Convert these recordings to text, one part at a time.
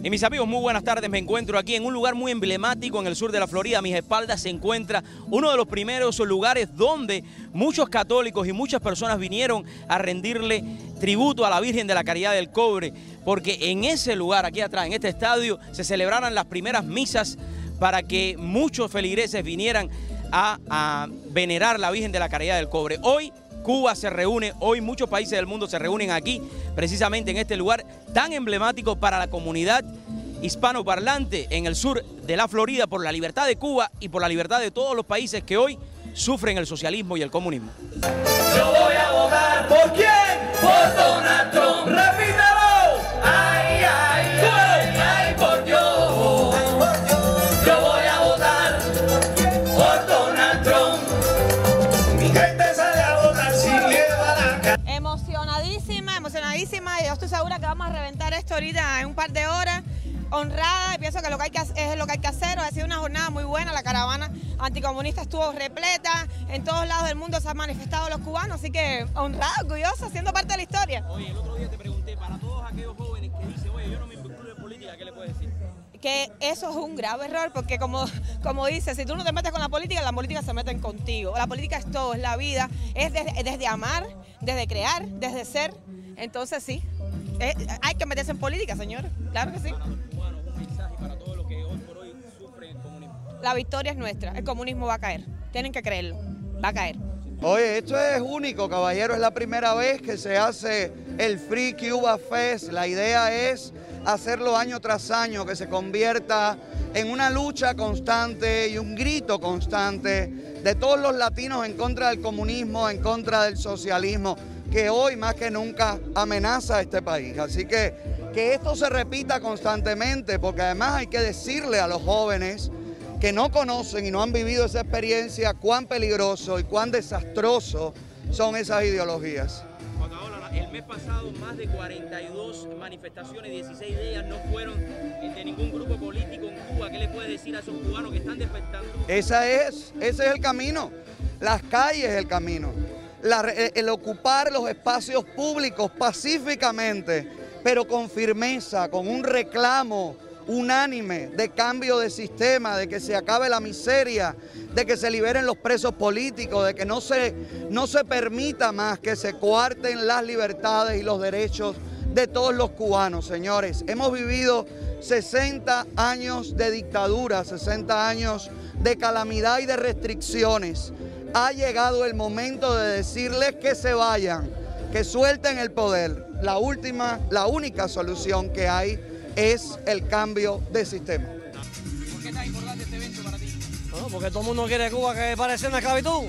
Y mis amigos, muy buenas tardes. Me encuentro aquí en un lugar muy emblemático en el sur de la Florida. A mis espaldas se encuentra uno de los primeros lugares donde muchos católicos y muchas personas vinieron a rendirle tributo a la Virgen de la Caridad del Cobre, porque en ese lugar, aquí atrás, en este estadio, se celebraron las primeras misas para que muchos feligreses vinieran a, a venerar la Virgen de la Caridad del Cobre. Hoy Cuba se reúne, hoy muchos países del mundo se reúnen aquí, precisamente en este lugar tan emblemático para la comunidad hispanoparlante en el sur de la Florida por la libertad de Cuba y por la libertad de todos los países que hoy sufren el socialismo y el comunismo. Yo voy a ahorita en un par de horas. Honrada, y pienso que lo que hay que es lo que hay que hacer. Ha sido una jornada muy buena. La caravana anticomunista estuvo repleta. En todos lados del mundo se han manifestado los cubanos. Así que honrada, orgullosa, siendo parte de la historia. Oye, el otro día te pregunté, para todos aquellos jóvenes que dicen, oye, yo no me involucro en política, ¿qué le puedes decir? que eso es un grave error porque como, como dice, si tú no te metes con la política, la política se meten contigo. La política es todo, es la vida, es desde, desde amar, desde crear, desde ser. Entonces sí, eh, hay que meterse en política, señor. Claro que sí. Un mensaje para todos los que hoy por hoy sufren el comunismo. La victoria es nuestra, el comunismo va a caer. Tienen que creerlo, va a caer. Oye, esto es único, caballero. Es la primera vez que se hace el Free Cuba Fest. La idea es hacerlo año tras año, que se convierta en una lucha constante y un grito constante de todos los latinos en contra del comunismo, en contra del socialismo, que hoy más que nunca amenaza a este país. Así que que esto se repita constantemente, porque además hay que decirle a los jóvenes que no conocen y no han vivido esa experiencia, cuán peligroso y cuán desastroso son esas ideologías. El mes pasado, más de 42 manifestaciones, 16 de ellas no fueron de ningún grupo político en Cuba. ¿Qué le puedes decir a esos cubanos que están despertando? Esa es, ese es el camino. Las calles es el camino. El, el ocupar los espacios públicos pacíficamente, pero con firmeza, con un reclamo unánime de cambio de sistema, de que se acabe la miseria, de que se liberen los presos políticos, de que no se, no se permita más que se coarten las libertades y los derechos de todos los cubanos, señores. Hemos vivido 60 años de dictadura, 60 años de calamidad y de restricciones. Ha llegado el momento de decirles que se vayan, que suelten el poder. La última, la única solución que hay es el cambio de sistema. ¿Por qué es tan importante este evento para ti? No, porque todo el mundo quiere Cuba que parezca una esclavitud.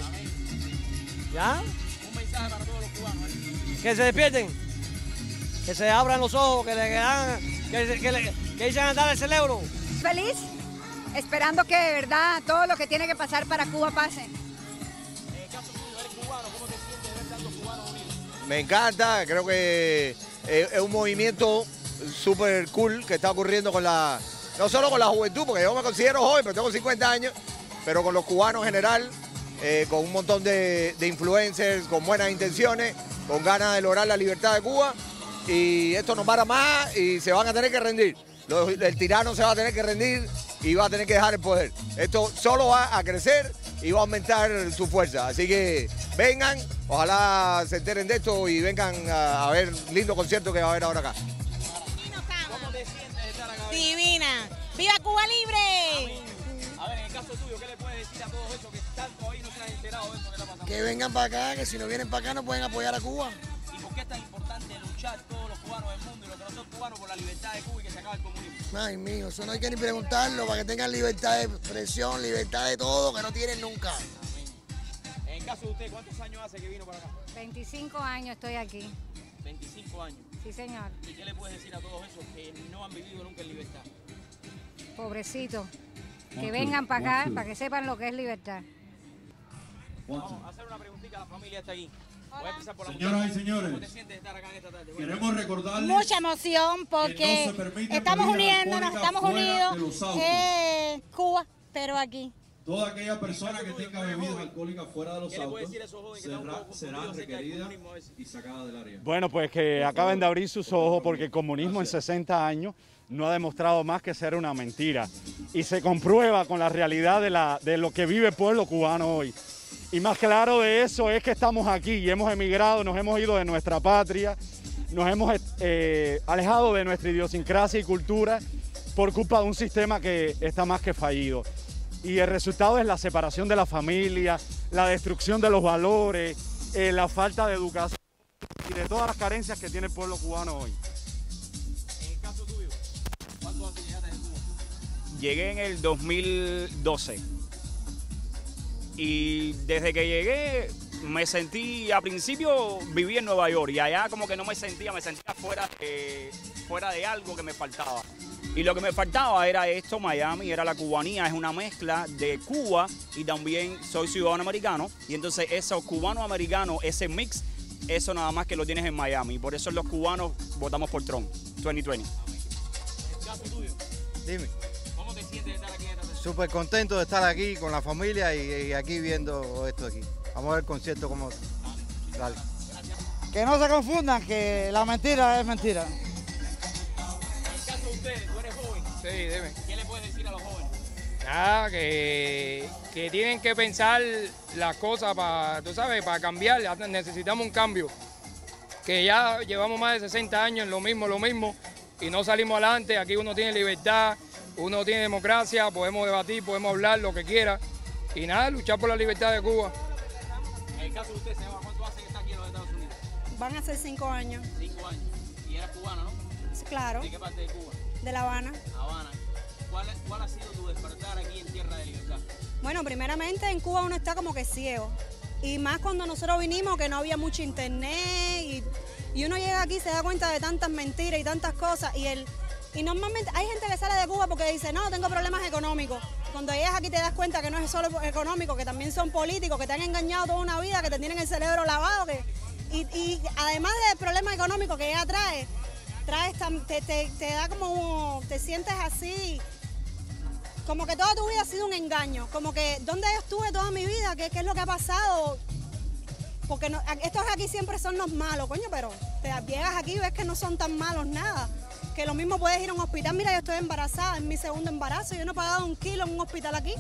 ¿Ya? Un mensaje para todos los cubanos. ¿eh? Que se despierten. Que se abran los ojos, que le que hagan- que, que, le, que echen a andar el cerebro. feliz, esperando que de verdad todo lo que tiene que pasar para Cuba pase. Me encanta, creo que eh, es un movimiento súper cool que está ocurriendo con la, no solo con la juventud, porque yo me considero joven, pero tengo 50 años, pero con los cubanos en general, eh, con un montón de, de influencers, con buenas intenciones, con ganas de lograr la libertad de Cuba, y esto no para más y se van a tener que rendir. El tirano se va a tener que rendir y va a tener que dejar el poder. Esto solo va a crecer y va a aumentar su fuerza. Así que vengan, ojalá se enteren de esto y vengan a, a ver lindo concierto que va a haber ahora acá. ¿Cómo te sientes de estar acá? hoy? Divina. ¡Viva Cuba Libre! A ver, en el caso tuyo, ¿qué le puedes decir a todos esos que tanto ahí no se han enterado de esto que está pasando? Que vengan para acá, que si no vienen para acá no pueden apoyar a Cuba. ¿Y por qué es tan importante luchar todos cubanos del mundo y los que no son cubanos por la libertad de Cuba y que se acabe el comunismo? Ay, mío, eso no hay que ni preguntarlo, para que tengan libertad de expresión, libertad de todo, que no tienen nunca. En el caso de usted, ¿cuántos años hace que vino para acá? 25 años estoy aquí, 25 años. sí señor, ¿Y qué le puedes decir a todos esos que no han vivido nunca en libertad? pobrecito. Que vengan para acá, para que sepan lo que es libertad. Vamos a hacer una preguntita a la familia está aquí. Voy a empezar por la Señoras y señores. ¿Cómo te sientes estar acá en esta tarde? Bueno, Queremos recordarles Mucha emoción porque Que no estamos uniéndonos, estamos unidos. Eh, Cuba, pero aquí. toda aquella persona que tenga bebidas alcohólicas fuera de los ¿Qué le puede autos será, poco será confundidos acerca del requerida comunismo a veces? y sacada del área. Bueno, pues que acaben de abrir sus ojos porque el comunismo en 60 años no ha demostrado más que ser una mentira. Y se comprueba con la realidad de, la- de lo que vive el pueblo cubano hoy. Y más claro de eso es que estamos aquí y hemos emigrado, nos hemos ido de nuestra patria, nos hemos eh, alejado de nuestra idiosincrasia y cultura por culpa de un sistema que está más que fallido. Y el resultado es la separación de la familia, la destrucción de los valores, eh, la falta de educación y de todas las carencias que tiene el pueblo cubano hoy. En el caso tuyo. Llegué en el 2012. Y desde que llegué me sentí, a principio viví en Nueva York y allá como que no me sentía, me sentía fuera de, fuera de algo que me faltaba. Y lo que me faltaba era esto, Miami, era la cubanía, es una mezcla de Cuba y también soy ciudadano americano. Y entonces eso cubano-americano, ese mix, eso nada más que lo tienes en Miami. Por eso los cubanos votamos por Trump 2020. En el caso tuyo, Dime, ¿cómo te sientes de estar aquí en esta? Súper contento de estar aquí con la familia y, y aquí viendo esto aquí. Vamos a ver el concierto como... Dale. Que no se confundan que la mentira es mentira. En el caso de ustedes, tú eres joven. Sí, dime. ¿Qué le puedes decir a los jóvenes? Nada, que, que tienen que pensar las cosas para, tú sabes, para cambiar. Necesitamos un cambio. Que ya llevamos más de 60 años en lo mismo, lo mismo, y no salimos adelante. Aquí uno tiene libertad, uno tiene democracia, podemos debatir, podemos hablar lo que quiera. Y nada, luchar por la libertad de Cuba. En el caso de usted, Seba, ¿cuánto hace que está aquí en los Estados Unidos? Van a ser cinco años. Cinco años. Y eras cubano, ¿no? Claro, ¿De qué parte de Cuba? de La Habana. Habana. ¿Cuál, cuál ha sido tu despertar aquí en Tierra de Libertad? Bueno, primeramente en Cuba uno está como que ciego. Y más cuando nosotros vinimos que no había mucho internet y, y uno llega aquí y se da cuenta de tantas mentiras y tantas cosas. Y, el, y normalmente hay gente que sale de Cuba porque dice, no, tengo problemas económicos. Cuando llegas aquí te das cuenta que no es solo económico, que también son políticos, que te han engañado toda una vida, que te tienen el cerebro lavado. Que, y, además del problema económico que ella trae, traes te, te- da como, te sientes así, como que toda tu vida ha sido un engaño, como que ¿dónde estuve toda mi vida? ¿Qué, qué es lo que ha pasado? Porque estos aquí siempre son los malos, coño, pero te llegas aquí y ves que no son tan malos nada. Que lo mismo puedes ir a un hospital, mira, yo estoy embarazada, es mi segundo embarazo, yo no he pagado un kilo en un hospital aquí,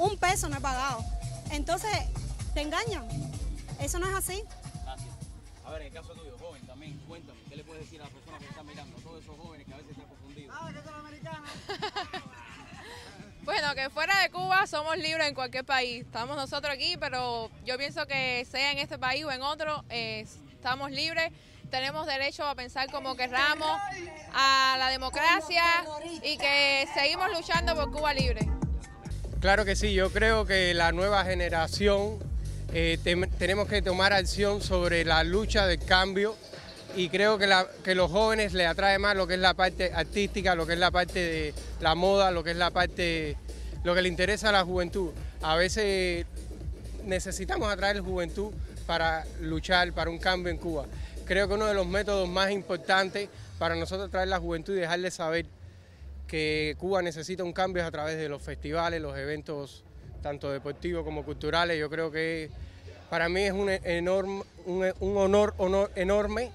un peso no he pagado. Entonces, te engañan. Eso no es así. Gracias. A ver, en el caso tuyo, joven, también, cuéntame, ¿qué le puedes decir a las personas que están mirando? Todos esos jóvenes que a veces están confundidos. Bueno, que fuera de Cuba somos libres en cualquier país. Estamos nosotros aquí, pero yo pienso que sea en este país o en otro, eh, estamos libres. Tenemos derecho a pensar como querramos, a la democracia y que seguimos luchando por Cuba libre. Claro que sí, yo creo que la nueva generación eh, tenemos que tomar acción sobre la lucha del cambio y creo que, la- que los jóvenes les atrae más lo que es la parte artística, lo que es la parte de la moda, lo que es la parte, lo que le interesa a la juventud. A veces necesitamos atraer juventud para luchar para un cambio en Cuba. Creo que uno de los métodos más importantes para nosotros traer la juventud y dejarles saber que Cuba necesita un cambio a través de los festivales, los eventos tanto deportivos como culturales. Yo creo que para mí es un, enorme, un, honor, enorme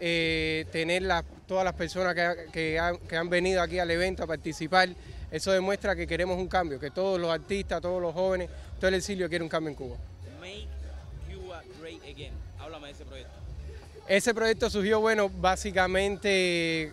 eh, tener todas las personas que han, que han venido aquí al evento a participar. Eso demuestra que queremos un cambio, que todos los artistas, todos los jóvenes, todo el exilio quiere un cambio en Cuba. Ese proyecto surgió, bueno, básicamente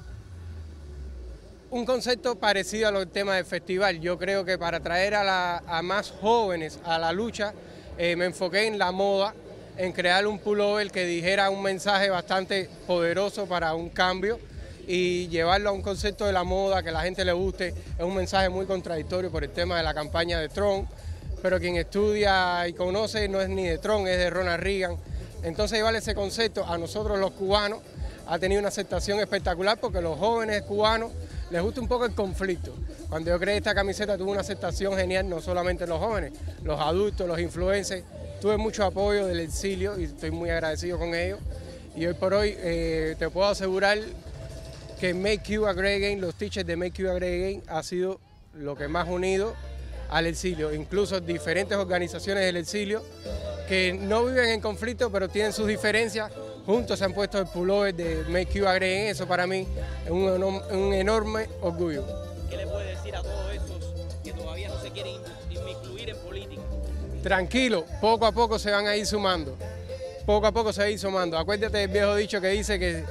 un concepto parecido a los temas del festival. Yo creo que para la- a más jóvenes a la lucha, eh, me enfoqué en la moda, en crear un pullover que dijera un mensaje bastante poderoso para un cambio y llevarlo a un concepto de la moda que a la gente le guste. Es un mensaje muy contradictorio por el tema de la campaña de Trump, pero quien estudia y conoce no es ni de Trump, es de Ronald Reagan. Entonces llevar ese concepto a nosotros los cubanos ha tenido una aceptación espectacular porque los jóvenes cubanos les gusta un poco el conflicto. Cuando yo creé esta camiseta tuvo una aceptación genial, no solamente los jóvenes, los adultos, los influencers. Tuve mucho apoyo del exilio y estoy muy agradecido con ellos. Y hoy por hoy eh, te puedo asegurar que Make Cuba Great Again, los teachers de Make Cuba Great Again ha sido lo que más unido al exilio. Incluso diferentes organizaciones del exilio que no viven en conflicto pero tienen sus diferencias, juntos se han puesto el pullover de Make You Agree en eso para mí es un enorme orgullo. ¿Qué le puede decir a todos estos que todavía no se quieren incluir en política? Tranquilo, poco a poco se van a ir sumando. Poco a poco se va a ir sumando. Acuérdate del viejo dicho que dice que,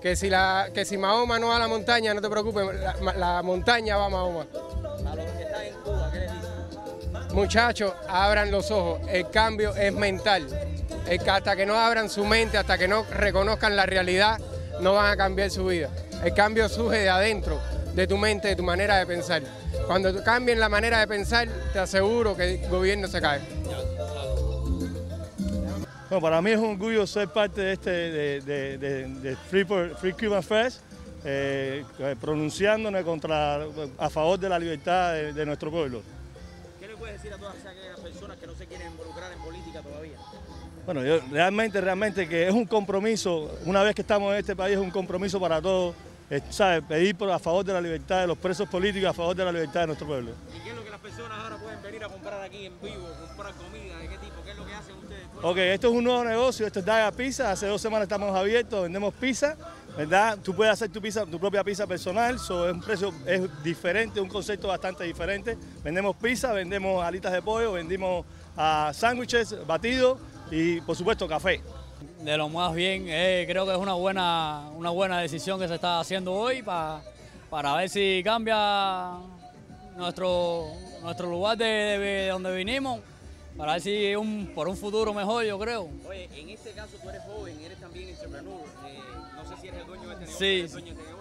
que, si, la, que si Mahoma no va a la montaña, no te preocupes, la, la montaña va a Mahoma. Muchachos, abran los ojos, el cambio es mental. El hasta que no abran su mente, hasta que no reconozcan la realidad, no van a cambiar su vida. El cambio surge de adentro, de tu mente, de tu manera de pensar. Cuando cambien la manera de pensar, te aseguro que el gobierno se cae. Bueno, para mí es un orgullo ser parte de este de, Free, Free Cuban eh, pronunciándonos contra, a favor de la libertad de nuestro pueblo. ¿Qué le puedes decir a todas aquellas personas que no se quieren involucrar en política todavía? Bueno, yo realmente, realmente que es un compromiso, una vez que estamos en este país, es un compromiso para todos, eh, ¿sabes? Pedir por, a favor de la libertad de los presos políticos, a favor de la libertad de nuestro pueblo. ¿Y qué es lo que las personas ahora pueden venir a comprar aquí en vivo? Comprar comida, ¿de qué tipo? ¿Qué es lo que hacen ustedes? Ok, esto es un nuevo negocio, esto es Daga Pizza, hace dos semanas estamos abiertos, vendemos pizza, ¿verdad? Tú puedes hacer tu pizza, tu propia pizza personal, so, es un precio es diferente, un concepto bastante diferente. Vendemos pizza, vendemos alitas de pollo, vendimos ah, sándwiches, batidos y por supuesto café. de lo más bien. eh, creo que es una buena, una buena decisión que se está haciendo hoy pa- para ver si cambia nuestro, nuestro lugar de, de donde vinimos, para ver si un, por un futuro mejor, yo creo. Oye, en este caso tú eres joven, eres también entrepreneur, Sí. de este negocio.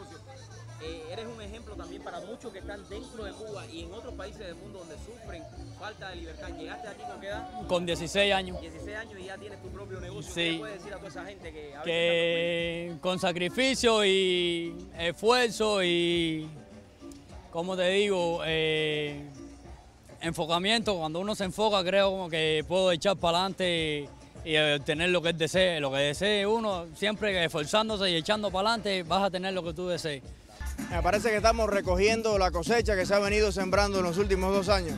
Eh, eres un ejemplo también para muchos que están dentro de Cuba y en otros países del mundo donde sufren falta de libertad. Llegaste aquí con qué edad? Con 16 años. 16 años y ya tienes tu propio negocio. Sí. ¿Qué le puedes decir a toda esa gente que a que con sacrificio y esfuerzo y, como te digo, eh, enfocamiento, cuando uno se enfoca creo como que puedo echar para adelante y obtener lo que él desee, lo que desee uno, siempre esforzándose y echando para adelante vas a tener lo que tú desees. Me parece que estamos recogiendo la cosecha que se ha venido sembrando en los últimos dos años.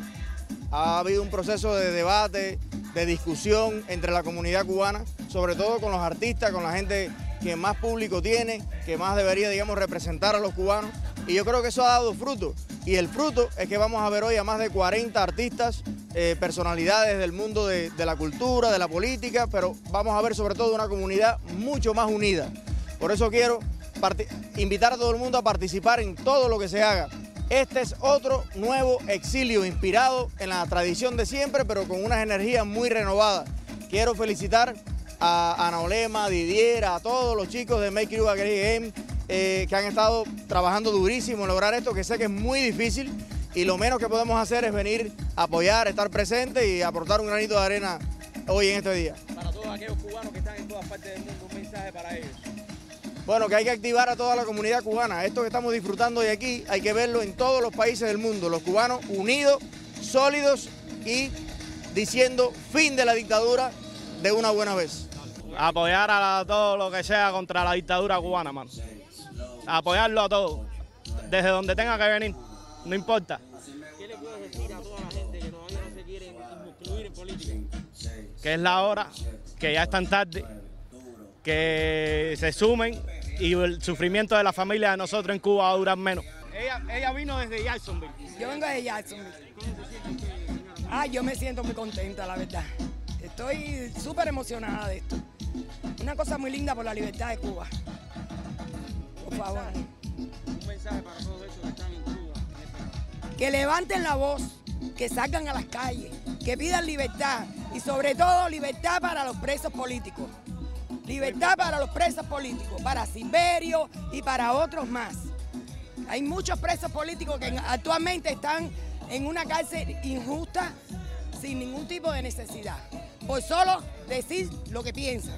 Ha habido un proceso de debate, de discusión entre la comunidad cubana, sobre todo con los artistas, con la gente que más público tiene, que más debería, digamos, representar a los cubanos. Y yo creo que eso ha dado fruto. Y el fruto es que vamos a ver hoy a más de 40 artistas, eh, personalidades del mundo de, de la cultura, de la política, pero vamos a ver sobre todo una comunidad mucho más unida. Por eso quiero invitar a todo el mundo a participar en todo lo que se haga. Este es otro nuevo exilio inspirado en la tradición de siempre, pero con unas energías muy renovadas. Quiero felicitar a Ana Olema, a Didier, a todos los chicos de Make Agree Game eh, que han estado trabajando durísimo en lograr esto, que sé que es muy difícil y lo menos que podemos hacer es venir a apoyar, estar presentes y aportar un granito de arena hoy en este día. para todos aquellos cubanos que están en todas partes del mundo, un mensaje para ellos. Bueno, que hay que activar a toda la comunidad cubana. Esto que estamos disfrutando hoy aquí hay que verlo en todos los países del mundo. Los cubanos unidos, sólidos y diciendo fin de la dictadura de una buena vez. apoyar a la- todo lo que sea contra la dictadura cubana, mano. Apoyarlo a todos, desde donde tenga que venir, no importa. ¿Qué le puedes decir a toda la gente que todavía no se quieren incluir en política? Que es la hora, que ya es tan tarde, que se sumen y el sufrimiento de la familia de nosotros en Cuba va a durar menos. Ella, ella vino desde Jacksonville. Yo vengo de Jacksonville. Ah, yo me siento muy contenta, la verdad. Estoy súper emocionada de esto. Una cosa muy linda por la libertad de Cuba. Favor. Un mensaje para todos esos que están en Cuba. Que levanten la voz, que salgan a las calles, que pidan libertad y sobre todo libertad para los presos políticos. Libertad para los presos políticos, para Silverio y para otros más. Hay muchos presos políticos que actualmente están en una cárcel injusta sin ningún tipo de necesidad, por solo decir lo que piensan.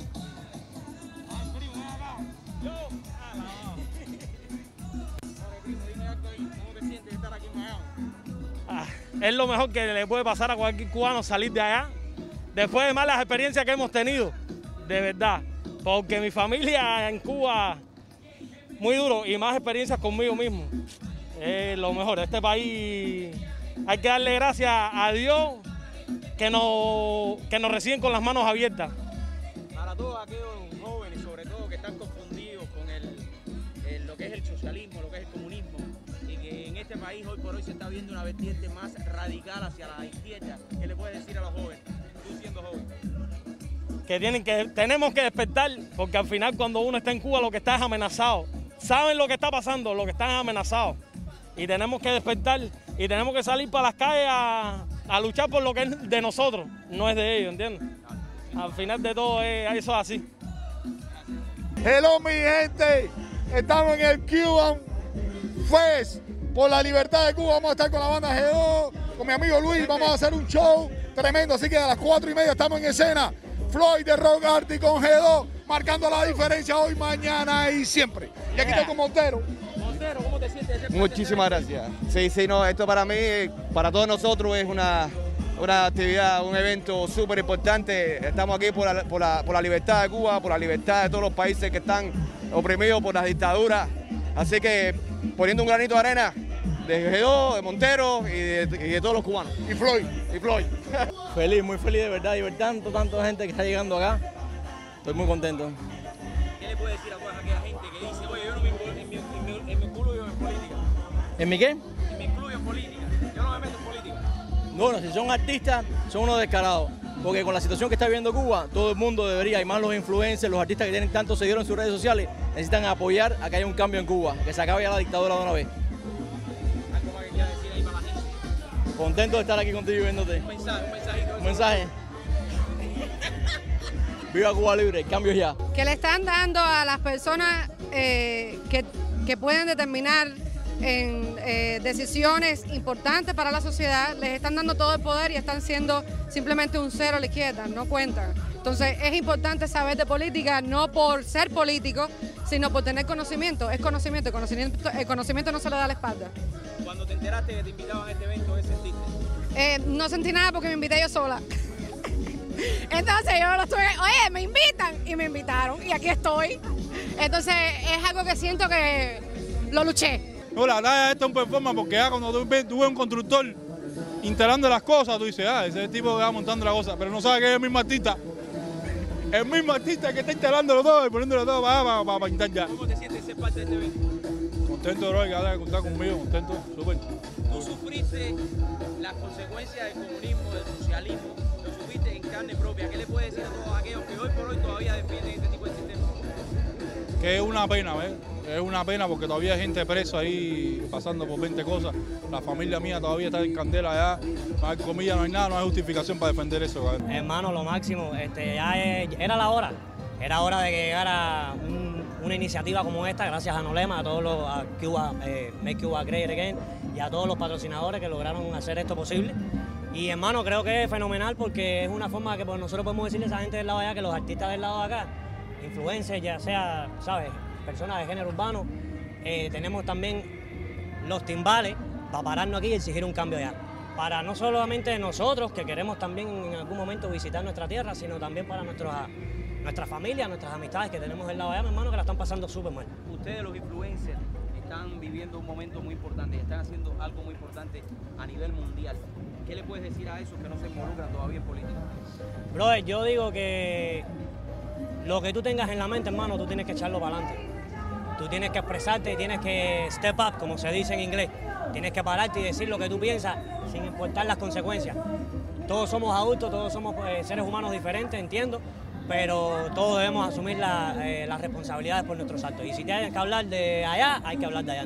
Es lo mejor que le puede pasar a cualquier cubano salir de allá, después de malas experiencias que hemos tenido, de verdad. Porque mi familia en Cuba, muy duro, y más experiencias conmigo mismo. Es lo mejor. Este país hay que darle gracias a Dios que nos, que nos reciben con las manos abiertas. Para todos aquellos está viendo una vertiente más radical hacia la izquierda. ¿Qué le puedes decir a los jóvenes? Tú siendo joven. que tienen que tenemos que despertar porque al final cuando uno está en Cuba lo que está es amenazado. Saben lo que está pasando, lo que están amenazados. Y tenemos que despertar y tenemos que salir para las calles a, a luchar por lo que es de nosotros, no es de ellos, ¿entiendes? Al final de todo es, eso es así. Hello mi gente, estamos en el Cuban Fest por la libertad de Cuba. Vamos a estar con la banda G2, con mi amigo Luis. Vamos a hacer un show tremendo. Así que a las cuatro y media estamos en escena. Floyd de Rock Arty con G2, marcando la diferencia hoy, mañana y siempre. Y aquí estoy con Montero. Montero, ¿cómo te sientes? Muchísimas gracias. Sí, sí, no, esto para mí, para todos nosotros es una, una actividad, un evento súper importante. Estamos aquí por la, por, la, por la libertad de Cuba, por la libertad de todos los países que están oprimidos por las dictaduras. Así que poniendo un granito de arena de G2, de Montero y de, y de todos los cubanos. Y Floyd. Y Floyd. Feliz, muy feliz de verdad y ver tanto, tanta gente que está llegando acá. Estoy muy contento. ¿Qué le puedes decir a toda aquella gente que dice, oye, yo no me, inclu- en mi, en mi- en mi incluyo en política? ¿En mi qué? Me incluyo en política. Yo no me meto en política. Bueno, si son artistas, son unos descarados. Porque con la situación que está viviendo Cuba, todo el mundo debería, y más los influencers, los artistas que tienen tantos seguidores en sus redes sociales, necesitan apoyar a que haya un cambio en Cuba, que se acabe ya la dictadura de una vez. Contento de estar aquí contigo y viéndote. Un mensaje, un mensajito. Un mensaje. Viva Cuba libre, cambio ya. que le están dando a las personas eh, que, que pueden determinar en eh, decisiones importantes para la sociedad, les están dando todo el poder y están siendo simplemente un cero a la izquierda, no cuentan. Entonces es importante saber de política no por ser político, sino por tener conocimiento. Es conocimiento, el conocimiento, el conocimiento no se le da a la espalda. Cuando te enteraste que te invitaban a este evento, ¿qué sentiste? Eh, no sentí nada porque me invité yo sola. Entonces yo lo estuve, oye, me invitan y me invitaron y aquí estoy. Entonces es algo que siento que lo luché. No, la verdad esto es un performance porque ya cuando tú ves, tú ves un constructor instalando las cosas, tú dices, ah, ese es el tipo que va montando la cosa, pero no sabes que es el mismo artista. El mismo artista que está instalándolo todo y poniéndolo todo para, para, para pintar ya. ¿Cómo te sientes ser parte de este evento? Contento, bro, que que contar conmigo, contento, súper. Tú sufriste las consecuencias del comunismo, del socialismo, lo sufriste en carne propia. ¿Qué le puedes decir a todos aquellos que hoy por hoy todavía defienden este tipo de sistema? Que es una pena, ¿ves? Es una pena porque todavía hay gente presa ahí pasando por 20 cosas. La familia mía todavía está en candela allá. No hay comida, no hay nada, no hay justificación para defender eso. Hermano, lo máximo, este, ya era la hora. Era hora de que llegara un- una iniciativa como esta, gracias a Nolema, a todos los a Cuba, eh, Make Cuba Great Again y a todos los patrocinadores que lograron hacer esto posible. Y hermano, creo que es fenomenal porque es una forma que pues, nosotros podemos decirle a esa gente del lado de allá que los artistas del lado de acá, influencers, ya sea, ¿sabes? Personas de género urbano, eh, tenemos también los timbales para pararnos aquí y exigir un cambio allá. Para no solamente nosotros, que queremos también en algún momento visitar nuestra tierra, sino también para nuestros, nuestras familias, nuestras amistades que tenemos de allá, mi hermano, que la están pasando súper mal. Ustedes, los influencers, están viviendo un momento muy importante, están haciendo algo muy importante a nivel mundial. ¿Qué le puedes decir a esos que no se involucran todavía en política? Brother, yo digo que lo que tú tengas en la mente, hermano, tú tienes que echarlo para adelante. Tú tienes que expresarte y tienes que step up, como se dice en inglés. Tienes que pararte y decir lo que tú piensas sin importar las consecuencias. Todos somos adultos, todos somos pues, seres humanos diferentes, entiendo, pero todos debemos asumir eh, las responsabilidades por nuestros actos. Y si tienes que hablar de allá, hay que hablar de allá.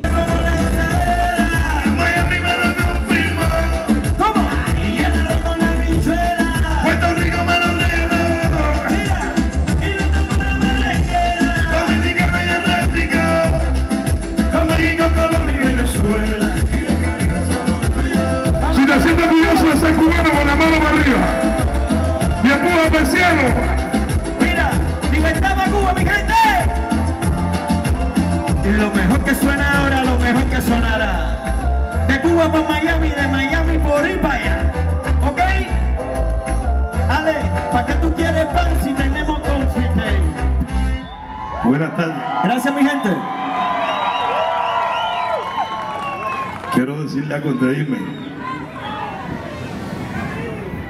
Quiero decirle a contraírme,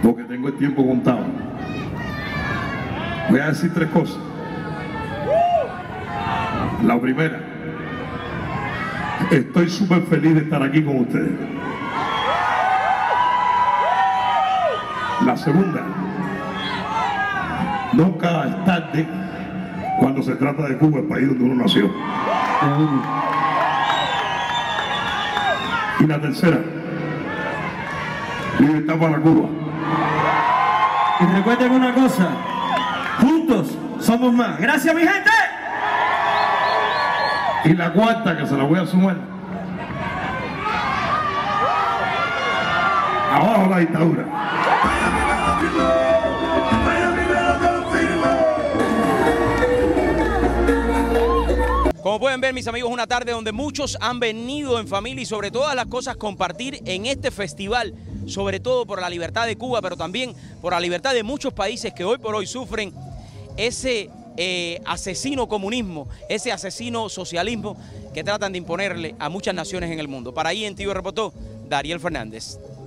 porque tengo el tiempo contado. Voy a decir tres cosas. La primera, Estoy súper feliz de estar aquí con ustedes. La segunda, nunca es tarde cuando se trata de Cuba, el país donde uno nació. Y la tercera, libertad para Cuba. Y recuerden una cosa, juntos somos más. Gracias mi gente. Y la cuarta, que se la voy a sumar. Abajo la dictadura. Pueden ver, mis amigos, una tarde donde muchos han venido en familia y sobre todas las cosas compartir en este festival, sobre todo por la libertad de Cuba, pero también por la libertad de muchos países que hoy por hoy sufren ese eh, asesino comunismo, ese asesino socialismo que tratan de imponerle a muchas naciones en el mundo. Para ahí en Tío reportó Dariel Fernández.